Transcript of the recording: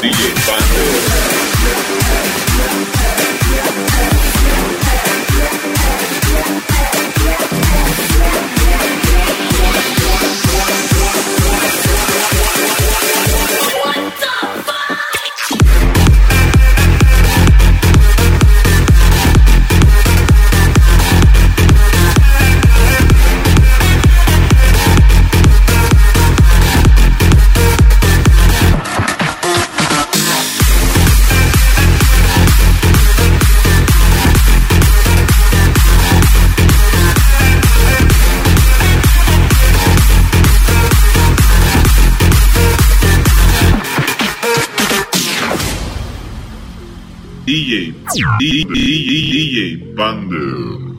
DJ, DJ, DJ Pando.